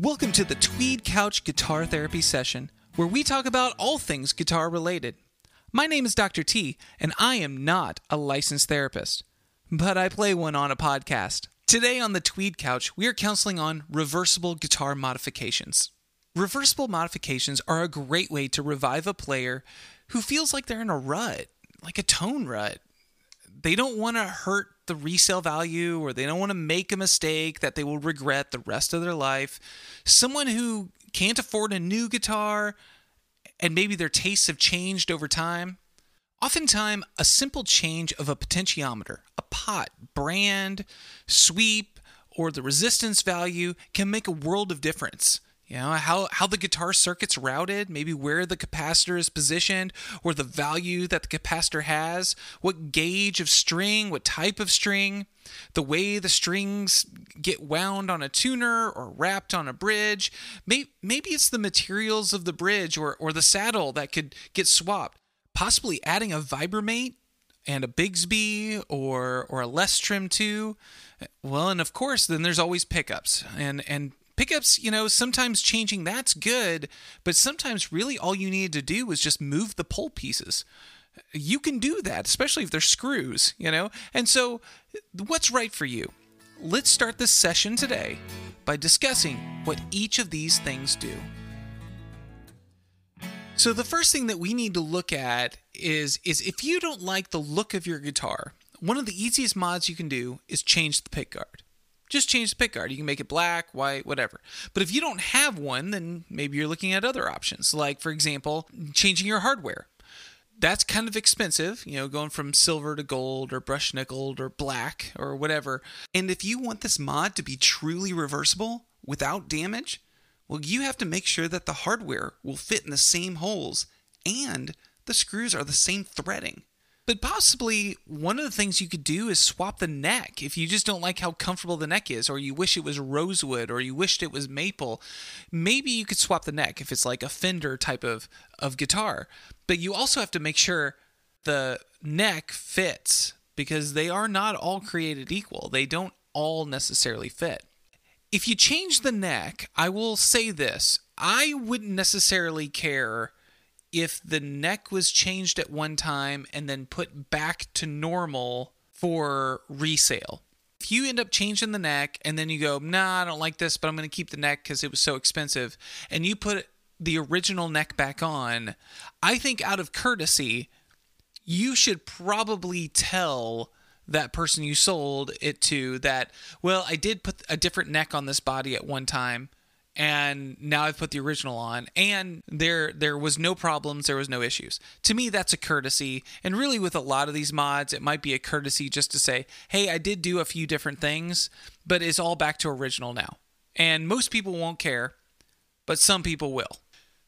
Welcome to the Tweed Couch Guitar Therapy Session, where we talk about all things guitar related. My name is Dr. T, and I am not a licensed therapist, but I play one on a podcast. Today on the Tweed Couch, we are counseling on reversible guitar modifications. Reversible modifications are a great way to revive a player who feels like they're in a rut, like a tone rut. They don't want to hurt the resale value or they don't want to make a mistake that they will regret the rest of their life. Someone who can't afford a new guitar and maybe their tastes have changed over time. Oftentimes, a simple change of a potentiometer, a pot, brand, sweep, or the resistance value can make a world of difference. You know, how, how the guitar circuit's routed, maybe where the capacitor is positioned, or the value that the capacitor has, what gauge of string, what type of string, the way the strings get wound on a tuner or wrapped on a bridge. Maybe, maybe it's the materials of the bridge or, or the saddle that could get swapped. Possibly adding a Vibramate and a Bigsby or or a Les Trem too. Well, and of course, then there's always pickups and and pickups, you know, sometimes changing that's good, but sometimes really all you need to do is just move the pole pieces. You can do that, especially if they're screws, you know? And so, what's right for you? Let's start this session today by discussing what each of these things do. So the first thing that we need to look at is is if you don't like the look of your guitar, one of the easiest mods you can do is change the pickguard just change the pickguard. You can make it black, white, whatever. But if you don't have one, then maybe you're looking at other options, like, for example, changing your hardware. That's kind of expensive, you know, going from silver to gold or brush nickeled or black or whatever. And if you want this mod to be truly reversible without damage, well, you have to make sure that the hardware will fit in the same holes and the screws are the same threading. But possibly one of the things you could do is swap the neck if you just don't like how comfortable the neck is, or you wish it was rosewood, or you wished it was maple. Maybe you could swap the neck if it's like a Fender type of, of guitar. But you also have to make sure the neck fits because they are not all created equal. They don't all necessarily fit. If you change the neck, I will say this I wouldn't necessarily care if the neck was changed at one time and then put back to normal for resale. If you end up changing the neck and then you go, nah, I don't like this, but I'm going to keep the neck because it was so expensive, and you put the original neck back on, I think out of courtesy, you should probably tell that person you sold it to that, well, I did put a different neck on this body at one time and now I've put the original on and there there was no problems there was no issues. To me that's a courtesy and really with a lot of these mods it might be a courtesy just to say hey I did do a few different things but it's all back to original now. And most people won't care but some people will.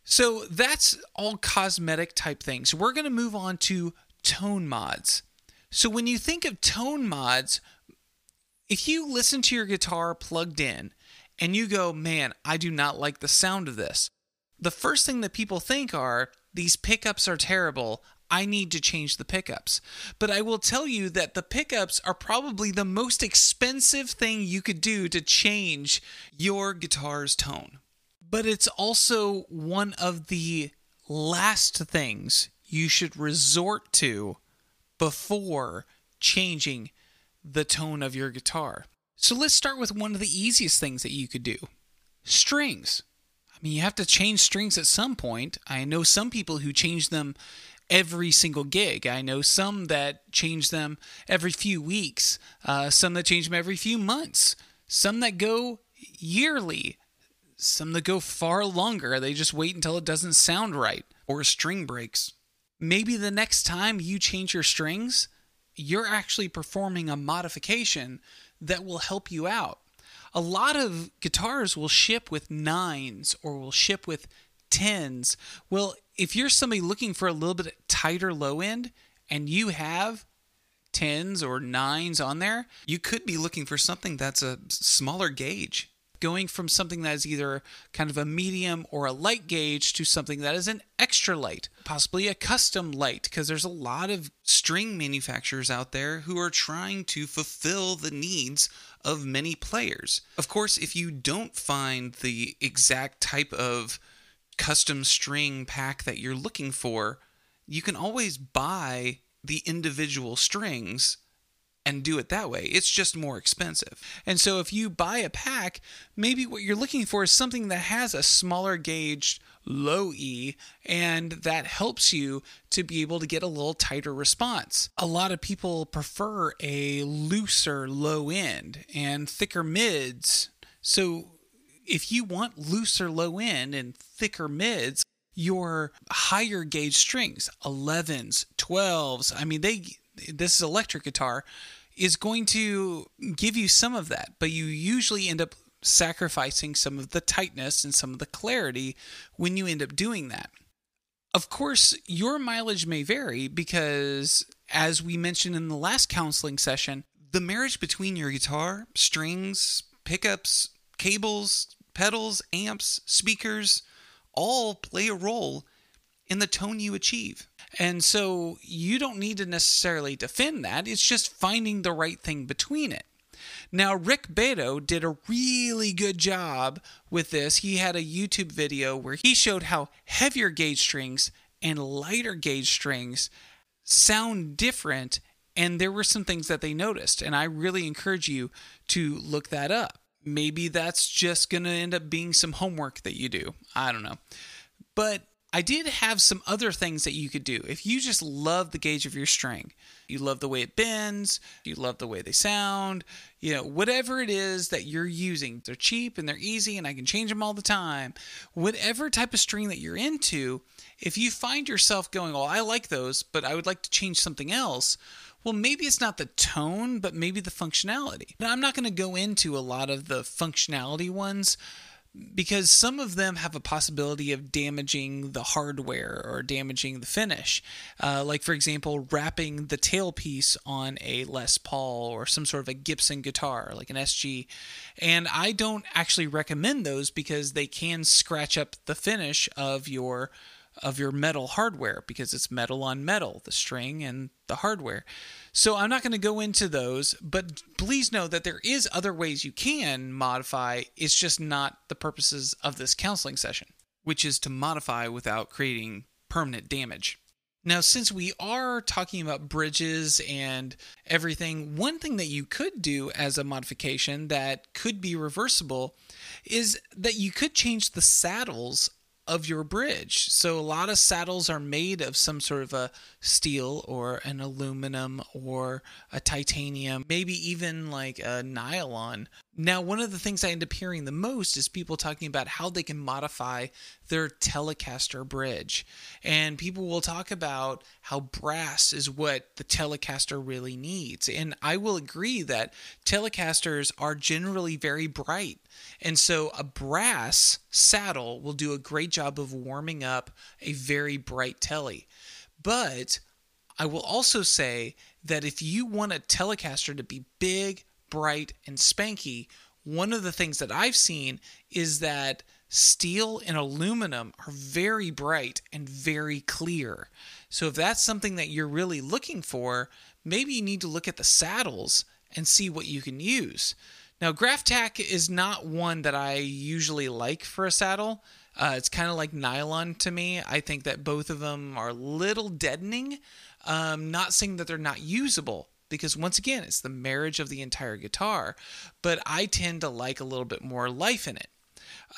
So that's all cosmetic type things. We're going to move on to tone mods. So when you think of tone mods if you listen to your guitar plugged in and you go, man, I do not like the sound of this. The first thing that people think are, these pickups are terrible. I need to change the pickups. But I will tell you that the pickups are probably the most expensive thing you could do to change your guitar's tone. But it's also one of the last things you should resort to before changing the tone of your guitar. So let's start with one of the easiest things that you could do strings. I mean, you have to change strings at some point. I know some people who change them every single gig. I know some that change them every few weeks, uh, some that change them every few months, some that go yearly, some that go far longer. They just wait until it doesn't sound right or a string breaks. Maybe the next time you change your strings, you're actually performing a modification that will help you out. A lot of guitars will ship with nines or will ship with tens. Well, if you're somebody looking for a little bit tighter low end and you have tens or nines on there, you could be looking for something that's a smaller gauge. Going from something that is either kind of a medium or a light gauge to something that is an extra light, possibly a custom light, because there's a lot of string manufacturers out there who are trying to fulfill the needs of many players. Of course, if you don't find the exact type of custom string pack that you're looking for, you can always buy the individual strings and do it that way. It's just more expensive. And so if you buy a pack, maybe what you're looking for is something that has a smaller gauge low E and that helps you to be able to get a little tighter response. A lot of people prefer a looser low end and thicker mids. So if you want looser low end and thicker mids, your higher gauge strings, 11s, 12s, I mean they this is electric guitar is going to give you some of that, but you usually end up sacrificing some of the tightness and some of the clarity when you end up doing that. Of course, your mileage may vary because, as we mentioned in the last counseling session, the marriage between your guitar, strings, pickups, cables, pedals, amps, speakers all play a role in the tone you achieve. And so you don't need to necessarily defend that, it's just finding the right thing between it. Now, Rick Beato did a really good job with this. He had a YouTube video where he showed how heavier gauge strings and lighter gauge strings sound different, and there were some things that they noticed. And I really encourage you to look that up. Maybe that's just going to end up being some homework that you do. I don't know. But I did have some other things that you could do. If you just love the gauge of your string, you love the way it bends, you love the way they sound, you know, whatever it is that you're using, they're cheap and they're easy and I can change them all the time. Whatever type of string that you're into, if you find yourself going, "Well, I like those, but I would like to change something else." Well, maybe it's not the tone, but maybe the functionality. Now, I'm not going to go into a lot of the functionality ones because some of them have a possibility of damaging the hardware or damaging the finish. Uh, like, for example, wrapping the tailpiece on a Les Paul or some sort of a Gibson guitar, like an SG. And I don't actually recommend those because they can scratch up the finish of your of your metal hardware because it's metal on metal, the string and the hardware. So I'm not going to go into those, but please know that there is other ways you can modify. It's just not the purposes of this counseling session, which is to modify without creating permanent damage. Now, since we are talking about bridges and everything, one thing that you could do as a modification that could be reversible is that you could change the saddles of your bridge. So a lot of saddles are made of some sort of a steel or an aluminum or a titanium, maybe even like a nylon. Now, one of the things I end up hearing the most is people talking about how they can modify their Telecaster bridge. And people will talk about how brass is what the Telecaster really needs. And I will agree that Telecasters are generally very bright. And so a brass saddle will do a great job of warming up a very bright telly. But I will also say that if you want a Telecaster to be big, bright, and spanky, one of the things that I've seen is that steel and aluminum are very bright and very clear. So if that's something that you're really looking for, maybe you need to look at the saddles and see what you can use. Now, Graph Tech is not one that I usually like for a saddle. Uh, it's kind of like nylon to me. I think that both of them are a little deadening. Um, not saying that they're not usable, because once again, it's the marriage of the entire guitar, but I tend to like a little bit more life in it.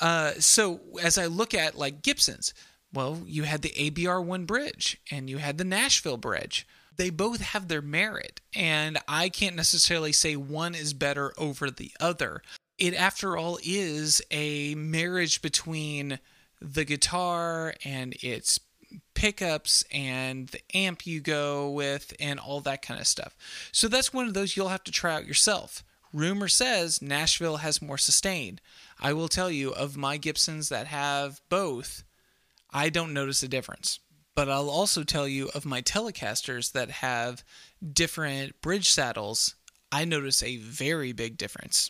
Uh, so as I look at like Gibson's, well, you had the ABR1 bridge and you had the Nashville bridge. They both have their merit, and I can't necessarily say one is better over the other. It, after all, is a marriage between the guitar and its pickups and the amp you go with and all that kind of stuff. So that's one of those you'll have to try out yourself. Rumor says Nashville has more sustain. I will tell you of my Gibsons that have both, I don't notice a difference. But I'll also tell you of my Telecasters that have different bridge saddles, I notice a very big difference.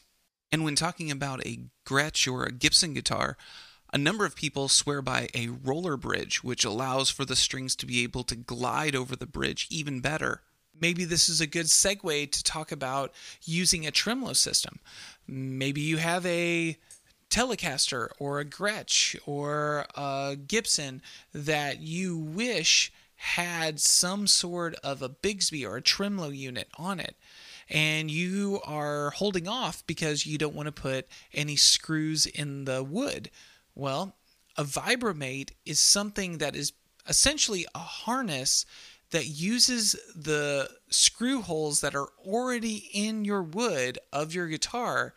And when talking about a Gretsch or a Gibson guitar, a number of people swear by a roller bridge, which allows for the strings to be able to glide over the bridge even better. Maybe this is a good segue to talk about using a tremolo system. Maybe you have a Telecaster or a Gretsch or a Gibson that you wish had some sort of a Bigsby or a tremolo unit on it and you are holding off because you don't want to put any screws in the wood. Well, a vibramate is something that is essentially a harness that uses the screw holes that are already in your wood of your guitar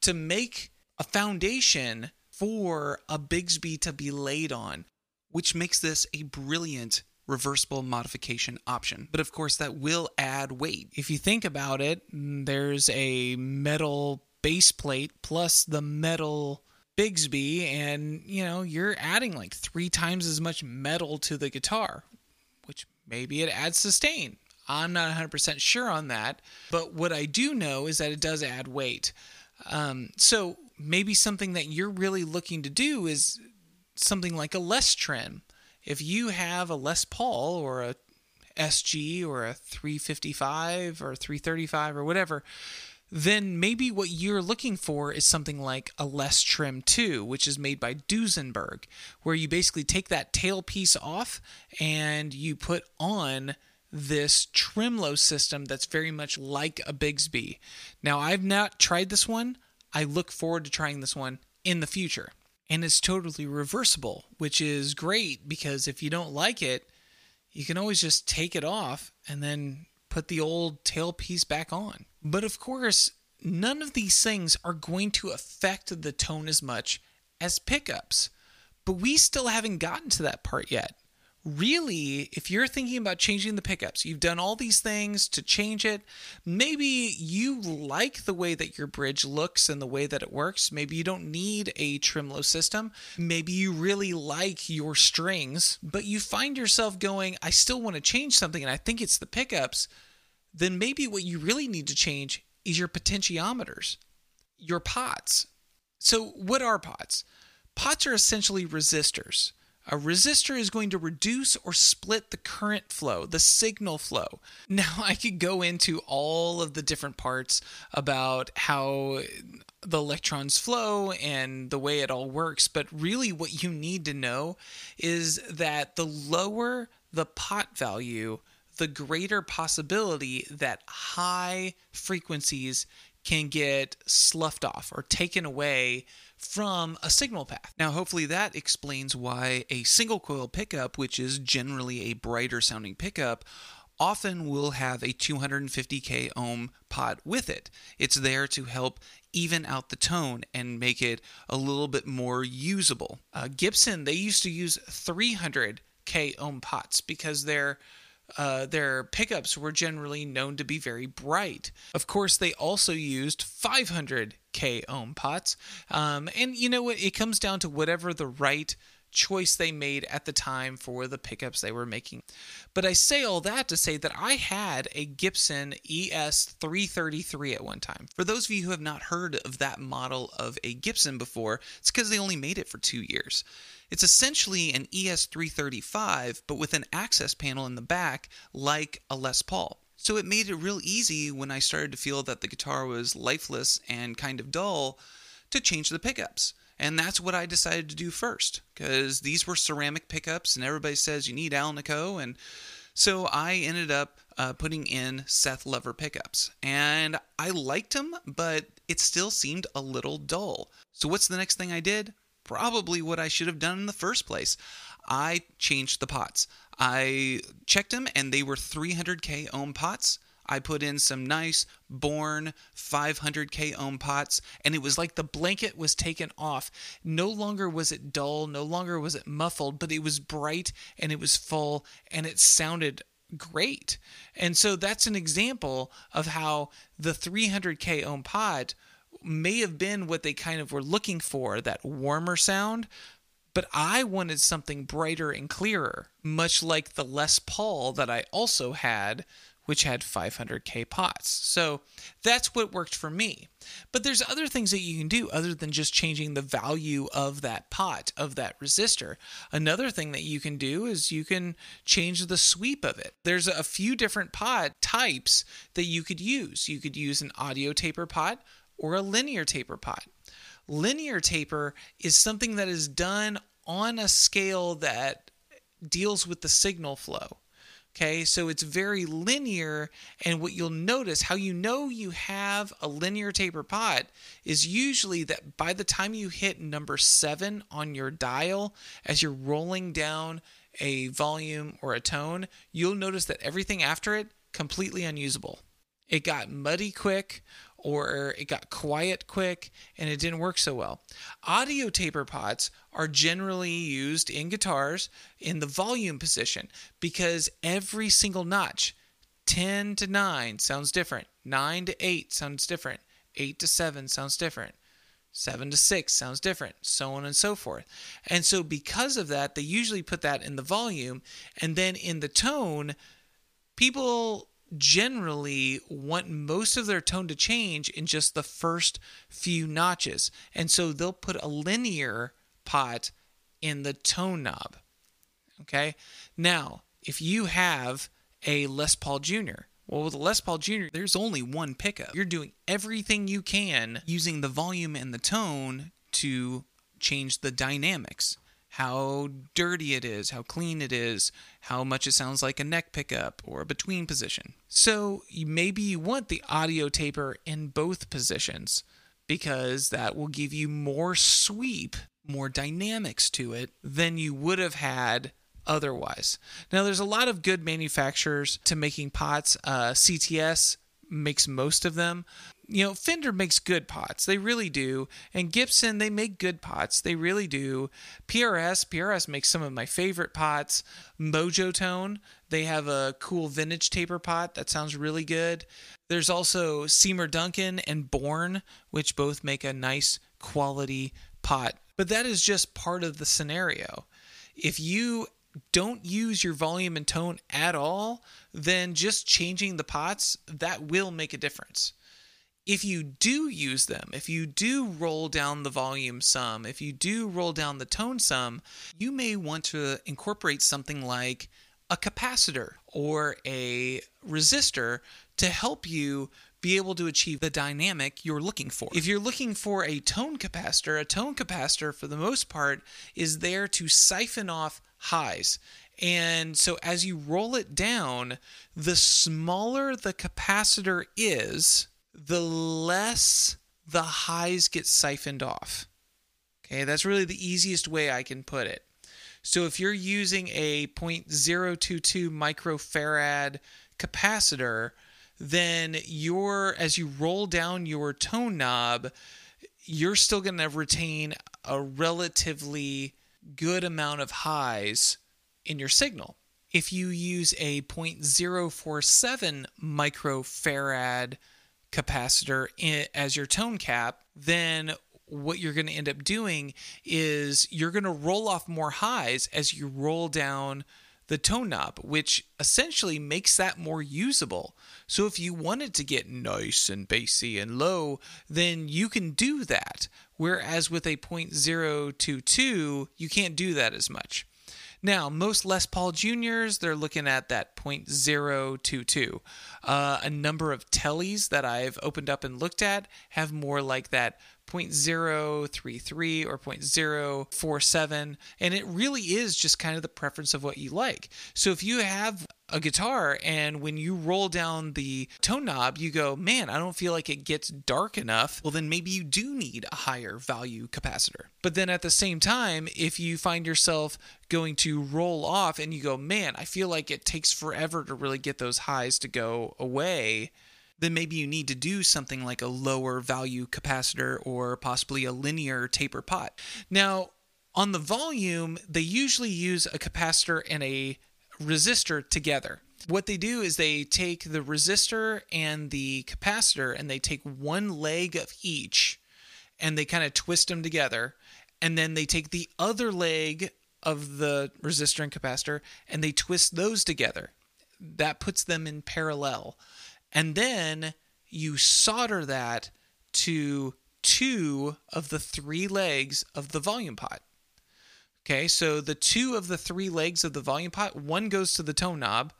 to make a foundation for a Bigsby to be laid on, which makes this a brilliant reversible modification option. But of course, that will add weight. If you think about it, mm, there's a metal base plate plus the metal Bigsby, and you know, you're adding like three times as much metal to the guitar, which maybe it adds sustain. I'm not 100% sure on that, but what I do know is that it does add weight. Um, so maybe something that you're really looking to do is something like a Les Trem if you have a Les Paul or a SG or a 355 or 335 or whatever, then maybe what you're looking for is something like a Les Trem 2, which is made by Duesenberg, where you basically take that tail piece off and you put on this Tremolo system that's very much like a Bigsby. Now, I've not tried this one. I look forward to trying this one in the future and it's totally reversible, which is great because if you don't like it, you can always just take it off and then put the old tailpiece back on. But of course, none of these things are going to affect the tone as much as pickups. But we still haven't gotten to that part yet really, if you're thinking about changing the pickups, you've done all these things to change it. Maybe you like the way that your bridge looks and the way that it works. Maybe you don't need a tremolo system. Maybe you really like your strings, but you find yourself going, I still want to change something and I think it's the pickups. Then maybe what you really need to change is your potentiometers, your pots. So, what are pots? Pots are essentially resistors. A resistor is going to reduce or split the current flow, the signal flow. Now, I could go into all of the different parts about how the electrons flow and the way it all works, but really what you need to know is that the lower the pot value, the greater possibility that high frequencies can get sloughed off or taken away from a signal path. Now, hopefully, that explains why a single coil pickup, which is generally a brighter sounding pickup, often will have a 250k ohm pot with it. It's there to help even out the tone and make it a little bit more usable. Uh, Gibson, they used to use 300k ohm pots because they're uh, their pickups were generally known to be very bright. Of course, they also used 500k ohm pots. Um, and you know what? It comes down to whatever the right choice they made at the time for the pickups they were making. But I say all that to say that I had a Gibson ES333 at one time. For those of you who have not heard of that model of a Gibson before, it's because they only made it for two years. It's essentially an ES335, but with an access panel in the back like a Les Paul. So it made it real easy when I started to feel that the guitar was lifeless and kind of dull to change the pickups. And that's what I decided to do first because these were ceramic pickups, and everybody says you need Alnico. And so I ended up uh, putting in Seth Lover pickups. And I liked them, but it still seemed a little dull. So what's the next thing I did? Probably what I should have done in the first place. I changed the pots. I checked them, and they were 300k ohm pots. I put in some nice Born 500k ohm pots, and it was like the blanket was taken off. No longer was it dull, no longer was it muffled, but it was bright and it was full and it sounded great. And so that's an example of how the 300k ohm pot may have been what they kind of were looking for that warmer sound, but I wanted something brighter and clearer, much like the Les Paul that I also had which had 500k pots. So that's what worked for me. But there's other things that you can do other than just changing the value of that pot, of that resistor. Another thing that you can do is you can change the sweep of it. There's a few different pot types that you could use. You could use an audio taper pot or a linear taper pot. Linear taper is something that is done on a scale that deals with the signal flow. Okay, so it's very linear, and what you'll notice, how you know you have a linear taper pot, is usually that by the time you hit number seven on your dial, as you're rolling down a volume or a tone, you'll notice that everything after it completely unusable. It got muddy quick, or it got quiet quick and it didn't work so well. Audio taper pots are generally used in guitars in the volume position because every single notch, 10 to 9 sounds different, 9 to 8 sounds different, 8 to 7 sounds different. 7 to 6 sounds different, so on and so forth. And so, because of that, they usually put that in the volume. And then in the tone, people generally want most of their tone to change in just the first few notches. And so they'll put a linear pot in the tone knob. Okay. Now, if you have a Les Paul Jr., well, with a Les Paul Jr., there's only one pickup. You're doing everything you can using the volume and the tone to change the dynamics how dirty it is, how clean it is, how much it sounds like a neck pickup or a between position. So maybe you want the audio taper in both positions because that will give you more sweep, more dynamics to it than you would have had otherwise. Now, there's a lot of good manufacturers to making pots. Uh, CTS makes most of them you know, Fender makes good pots. They really do. And Gibson, they make good pots. They really do. PRS, PRS makes some of my favorite pots. Mojo Tone, they have a cool vintage taper pot that sounds really good. There's also Seymour Duncan and Bourne, which both make a nice quality pot. But that is just part of the scenario. If you don't use your volume and tone at all, then just changing the pots, that will make a difference if you do use them, if you do roll down the volume some, if you do roll down the tone some, you may want to incorporate something like a capacitor or a resistor to help you be able to achieve the dynamic you're looking for. If you're looking for a tone capacitor, a tone capacitor for the most part is there to siphon off highs. And so as you roll it down, the smaller the capacitor is, the less the highs get siphoned off. Okay, that's really the easiest way I can put it. So if you're using a 0.022 microfarad capacitor, then you're as you roll down your tone knob, you're still going to retain a relatively good amount of highs in your signal. If you use a 0.047 microfarad capacitor in, as your tone cap, then what you're going to end up doing is you're going to roll off more highs as you roll down the tone knob, which essentially makes that more usable. So if you wanted to get nice and bassy and low, then you can do that. Whereas with a 0.022, you can't do that as much. Now, most Les Paul Juniors, they're looking at that 0.022. Uh, a number of tellies that I've opened up and looked at have more like that 0.033 or 0.047 and it really is just kind of the preference of what you like so if you have a guitar and when you roll down the tone knob you go man i don't feel like it gets dark enough well then maybe you do need a higher value capacitor but then at the same time if you find yourself going to roll off and you go man i feel like it takes forever to really get those highs to go away then maybe you need to do something like a lower value capacitor or possibly a linear taper pot. Now, on the volume, they usually use a capacitor and a resistor together. What they do is they take the resistor and the capacitor and they take one leg of each and they kind of twist them together. And then they take the other leg of the resistor and capacitor and they twist those together that puts them in parallel. And then you solder that to two of the three legs of the volume pot. Okay, so the two of the three legs of the volume pot, one goes to the tone knob,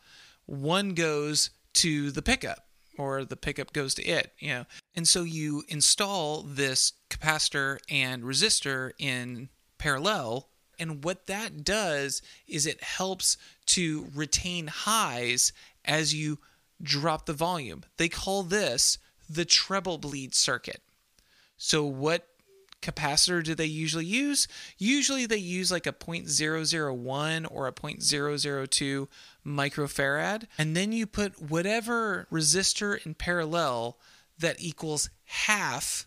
one goes to the pickup, or the pickup goes to it, you know. And so you install this capacitor and resistor in parallel. And what that does is it helps to retain highs as you drop the volume. They call this the treble bleed circuit. So, what capacitor do they usually use? Usually they use like a 0.001 or a 0.002 microfarad. And then you put whatever resistor in parallel that equals half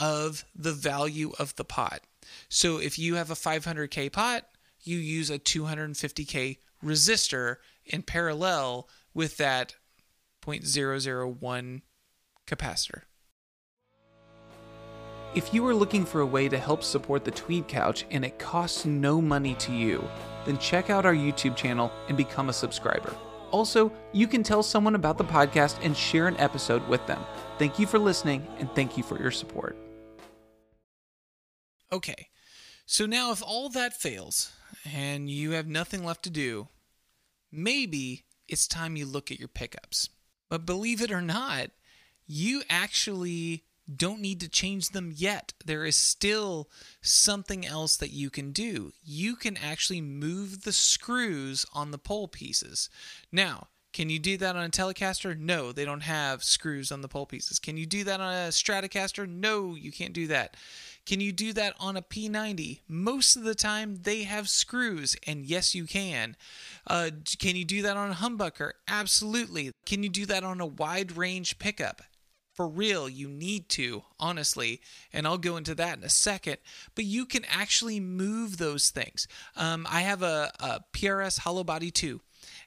of the value of the pot. So if you have a 500K pot, you use a 250K resistor in parallel with that 0.001 capacitor. If you are looking for a way to help support the Tweed Couch and it costs no money to you, then check out our YouTube channel and become a subscriber. Also, you can tell someone about the podcast and share an episode with them. Thank you for listening and thank you for your support. Okay, so now if all that fails and you have nothing left to do, maybe it's time you look at your pickups. But believe it or not, you actually don't need to change them yet. There is still something else that you can do. You can actually move the screws on the pole pieces. Now, can you do that on a Telecaster? No, they don't have screws on the pole pieces. Can you do that on a Stratocaster? No, you can't do that. Can you do that on a P90? Most of the time, they have screws, and yes, you can. Uh, can you do that on a humbucker? Absolutely. Can you do that on a wide range pickup? For real, you need to, honestly, and I'll go into that in a second. But you can actually move those things. Um, I have a, a PRS Hollow Body 2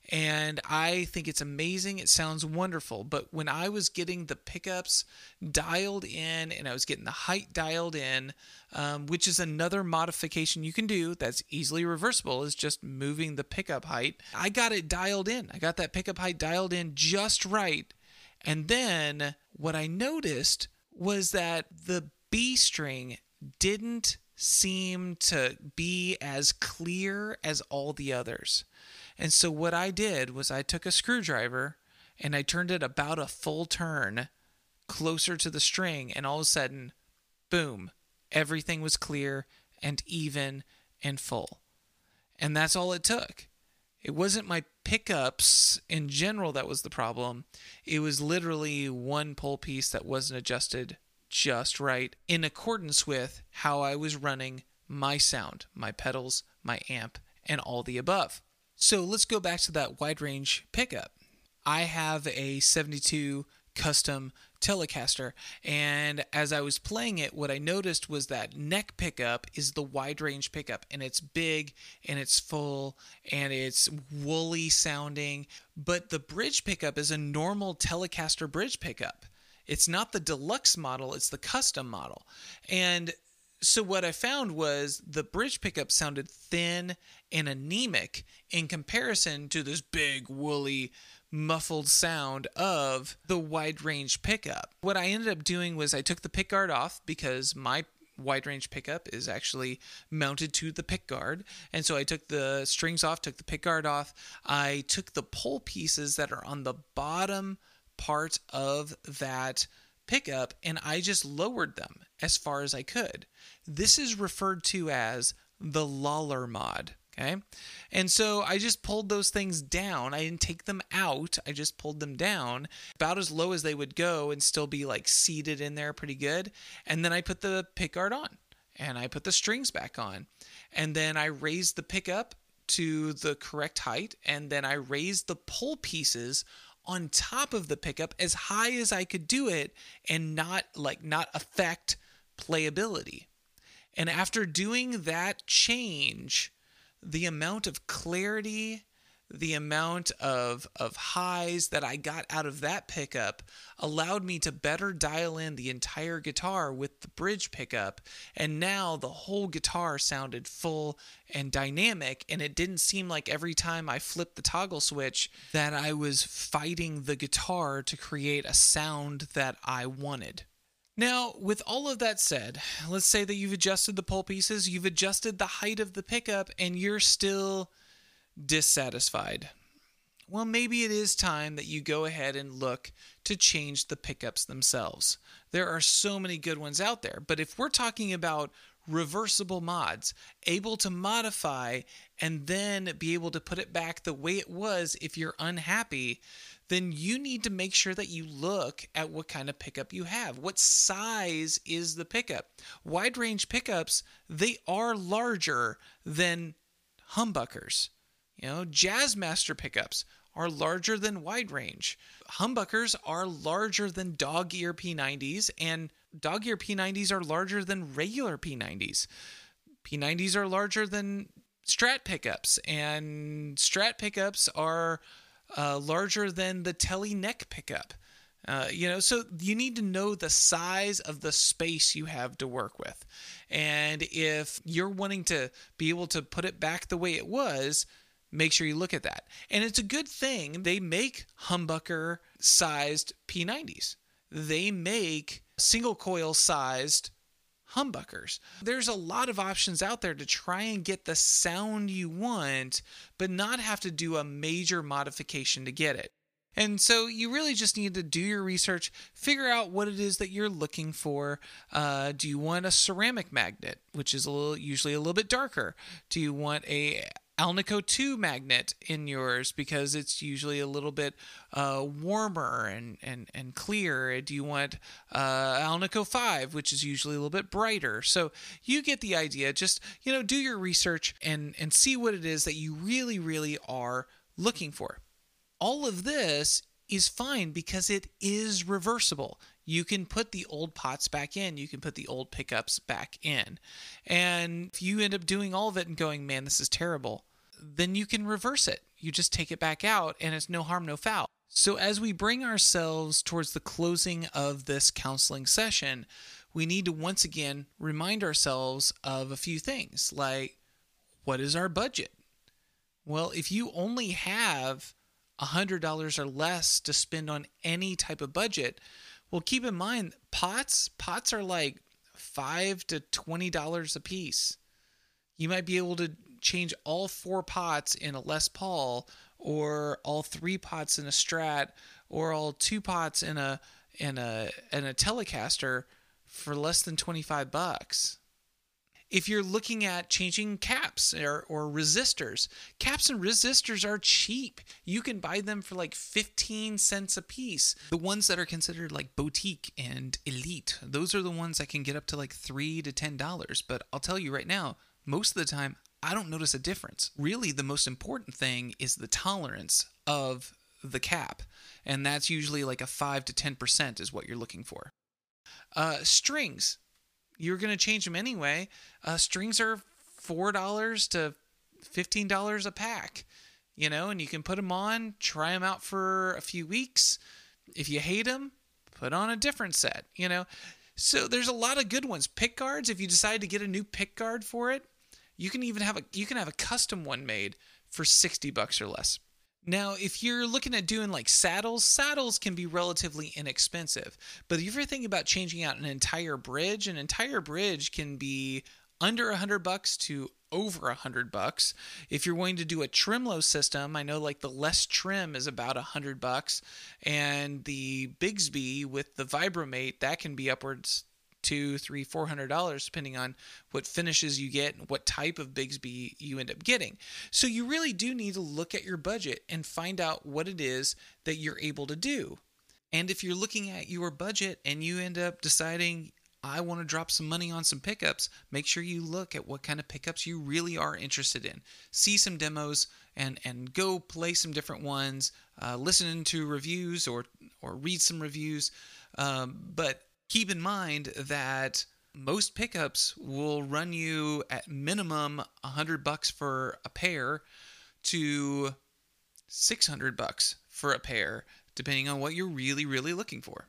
and I think it's amazing. It sounds wonderful. But when I was getting the pickups dialed in and I was getting the height dialed in, um, which is another modification you can do that's easily reversible, is just moving the pickup height. I got it dialed in. I got that pickup height dialed in just right and then what I noticed was that the B string didn't seem to be as clear as all the others. And so what I did was I took a screwdriver and I turned it about a full turn closer to the string, and all of a sudden, boom, everything was clear and even and full. And that's all it took. It wasn't my pickups in general that was the problem. It was literally one pole piece that wasn't adjusted just right in accordance with how I was running my sound, my pedals, my amp, and all the above. So let's go back to that wide range pickup. I have a 72 custom Telecaster. And as I was playing it, what I noticed was that neck pickup is the wide range pickup, and it's big and it's full and it's woolly sounding. But the bridge pickup is a normal Telecaster bridge pickup. It's not the deluxe model, it's the custom model. And so what I found was the bridge pickup sounded thin and anemic in comparison to this big woolly muffled sound of the wide range pickup. What I ended up doing was I took the pick guard off because my wide range pickup is actually mounted to the pick guard. And so I took the strings off, took the pick guard off. I took the pole pieces that are on the bottom part of that pickup and I just lowered them as far as I could. This is referred to as the Lawler mod. Okay. And so I just pulled those things down. I didn't take them out. I just pulled them down about as low as they would go and still be like seated in there pretty good. And then I put the pickguard on and I put the strings back on. And then I raised the pickup to the correct height. And then I raised the pole pieces on top of the pickup as high as I could do it and not like not affect playability. And after doing that change, the amount of clarity the amount of of highs that I got out of that pickup allowed me to better dial in the entire guitar with the bridge pickup and now the whole guitar sounded full and dynamic and it didn't seem like every time I flipped the toggle switch that I was fighting the guitar to create a sound that I wanted. Now, with all of that said, let's say that you've adjusted the pole pieces, you've adjusted the height of the pickup, and you're still dissatisfied. Well, maybe it is time that you go ahead and look to change the pickups themselves. There are so many good ones out there, but if we're talking about reversible mods, able to modify and then be able to put it back the way it was if you're unhappy, then you need to make sure that you look at what kind of pickup you have. What size is the pickup? Wide range pickups, they are larger than humbuckers. You know, Jazzmaster pickups are larger than wide range. Humbuckers are larger than dog ear P90s, and dog ear P90s are larger than regular P90s. P90s are larger than Strat pickups, and Strat pickups are uh, larger than the Tele neck pickup. Uh, you know, so you need to know the size of the space you have to work with. And if you're wanting to be able to put it back the way it was, make sure you look at that. And it's a good thing they make humbucker sized P90s. They make single coil sized humbuckers. There's a lot of options out there to try and get the sound you want, but not have to do a major modification to get it. And so you really just need to do your research, figure out what it is that you're looking for. Uh, do you want a ceramic magnet, which is a little, usually a little bit darker? Do you want a Alnico 2 magnet in yours because it's usually a little bit uh, warmer and, and, and clear. Do you want uh, Alnico 5, which is usually a little bit brighter? So you get the idea. Just, you know, do your research and, and see what it is that you really, really are looking for. All of this is fine because it is reversible. You can put the old pots back in, you can put the old pickups back in. And if you end up doing all of it and going, man, this is terrible, then you can reverse it. You just take it back out and it's no harm, no foul. So, as we bring ourselves towards the closing of this counseling session, we need to once again remind ourselves of a few things like what is our budget? Well, if you only have $100 or less to spend on any type of budget, well, keep in mind pots, pots are like 5 to $20 a piece. You might be able to change all four pots in a Les Paul, or all three pots in a Strat, or all two pots in a in a in a Telecaster for less than 25 bucks. If you're looking at changing caps or, or resistors, caps and resistors are cheap. You can buy them for like 15 cents a piece. The ones that are considered like boutique and elite, those are the ones that can get up to like 3 to $10. But I'll tell you right now, most of the time I don't notice a difference. Really, the most important thing is the tolerance of the cap, and that's usually like a 5 to 10% is what you're looking for. Uh, strings, you're going to change them anyway. Uh, strings are $4 to $15 a pack, you know, and you can put them on, try them out for a few weeks. If you hate them, put on a different set, you know. So there's a lot of good ones. Pick guards, if you decide to get a new pick guard for it, you can even have a you can have a custom one made for 60 bucks or less. Now, if you're looking at doing like saddles, saddles can be relatively inexpensive. But if you're thinking about changing out an entire bridge, an entire bridge can be under a hundred bucks to over a hundred bucks. If you're going to do a Tremolo system, I know like the Les Trem is about a hundred bucks, and the Bigsby with the Vibramate that can be upwards two, three, four hundred dollars, depending on what finishes you get and what type of Bigsby you end up getting. So you really do need to look at your budget and find out what it is that you're able to do. And if you're looking at your budget and you end up deciding, I want to drop some money on some pickups, make sure you look at what kind of pickups you really are interested in. See some demos and and go play some different ones. Uh, listen to reviews or or read some reviews. Um, but keep in mind that most pickups will run you at minimum 100 bucks for a pair to 600 bucks for a pair, depending on what you're really, really looking for.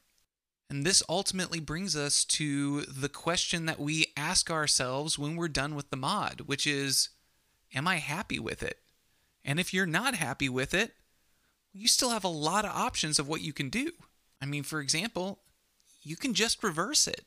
And this ultimately brings us to the question that we ask ourselves when we're done with the mod, which is Am I happy with it? And if you're not happy with it, you still have a lot of options of what you can do. I mean, for example, you can just reverse it.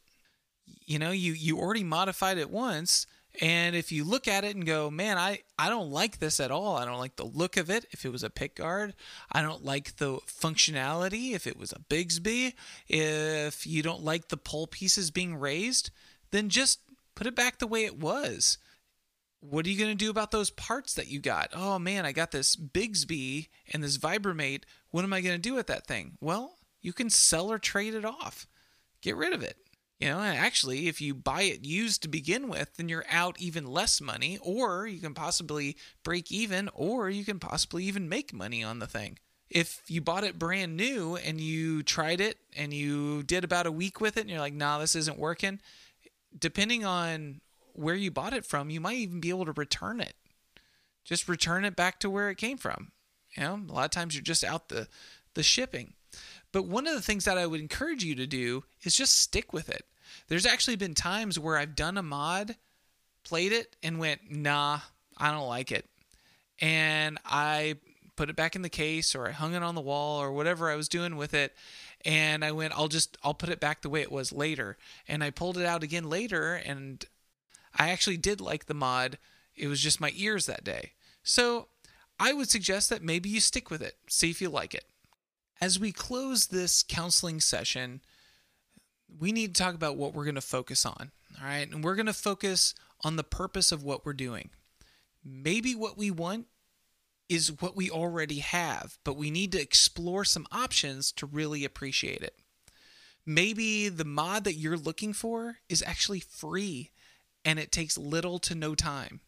You know, you, you already modified it once. And if you look at it and go, man, I, I don't like this at all. I don't like the look of it if it was a pick guard. I don't like the functionality if it was a Bigsby. If you don't like the pole pieces being raised, then just put it back the way it was. What are you going to do about those parts that you got? Oh man, I got this Bigsby and this Vibramate. What am I going to do with that thing? Well, you can sell or trade it off. Get rid of it. You know, actually, if you buy it used to begin with, then you're out even less money, or you can possibly break even, or you can possibly even make money on the thing. If you bought it brand new and you tried it and you did about a week with it and you're like, nah, this isn't working, depending on where you bought it from, you might even be able to return it. Just return it back to where it came from. You know, a lot of times you're just out the, the shipping. But one of the things that I would encourage you to do is just stick with it. There's actually been times where I've done a mod, played it, and went, nah, I don't like it. And I put it back in the case or I hung it on the wall or whatever I was doing with it. And I went, I'll just, I'll put it back the way it was later. And I pulled it out again later and I actually did like the mod. It was just my ears that day. So I would suggest that maybe you stick with it, see if you like it. As we close this counseling session, we need to talk about what we're going to focus on. All right. And we're going to focus on the purpose of what we're doing. Maybe what we want is what we already have, but we need to explore some options to really appreciate it. Maybe the mod that you're looking for is actually free and it takes little to no time.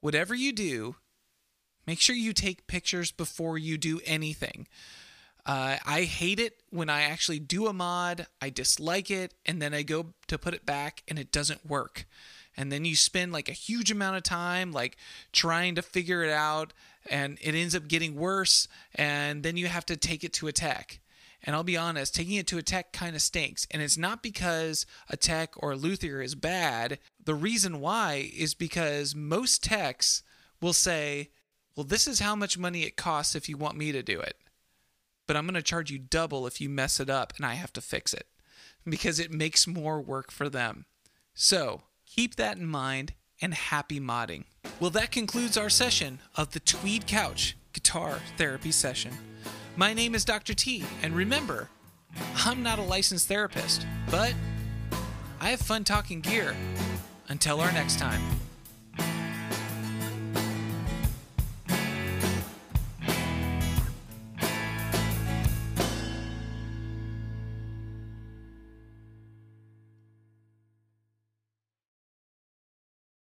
Whatever you do, make sure you take pictures before you do anything. Uh, I hate it when I actually do a mod, I dislike it, and then I go to put it back and it doesn't work. And then you spend like a huge amount of time like trying to figure it out, and it ends up getting worse, and then you have to take it to a tech. And I'll be honest, taking it to a tech kind of stinks. And it's not because a tech or a luthier is bad. The reason why is because most techs will say, well, this is how much money it costs if you want me to do it but I'm going to charge you double if you mess it up and I have to fix it because it makes more work for them. So keep that in mind and happy modding. Well, that concludes our session of the Tweed Couch Guitar Therapy Session. My name is Dr. T, and remember, I'm not a licensed therapist, but I have fun talking gear. Until our next time.